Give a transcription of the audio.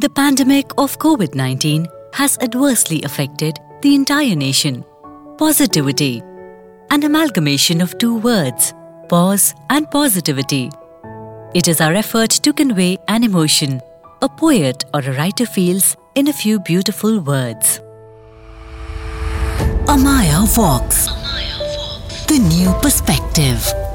The pandemic of COVID 19 has adversely affected the entire nation. Pause-tivity, an amalgamation of two words, pause and positivity. It is our effort to convey an emotion a poet or a writer feels in a few beautiful words. Ammaya Vox, the new perspective.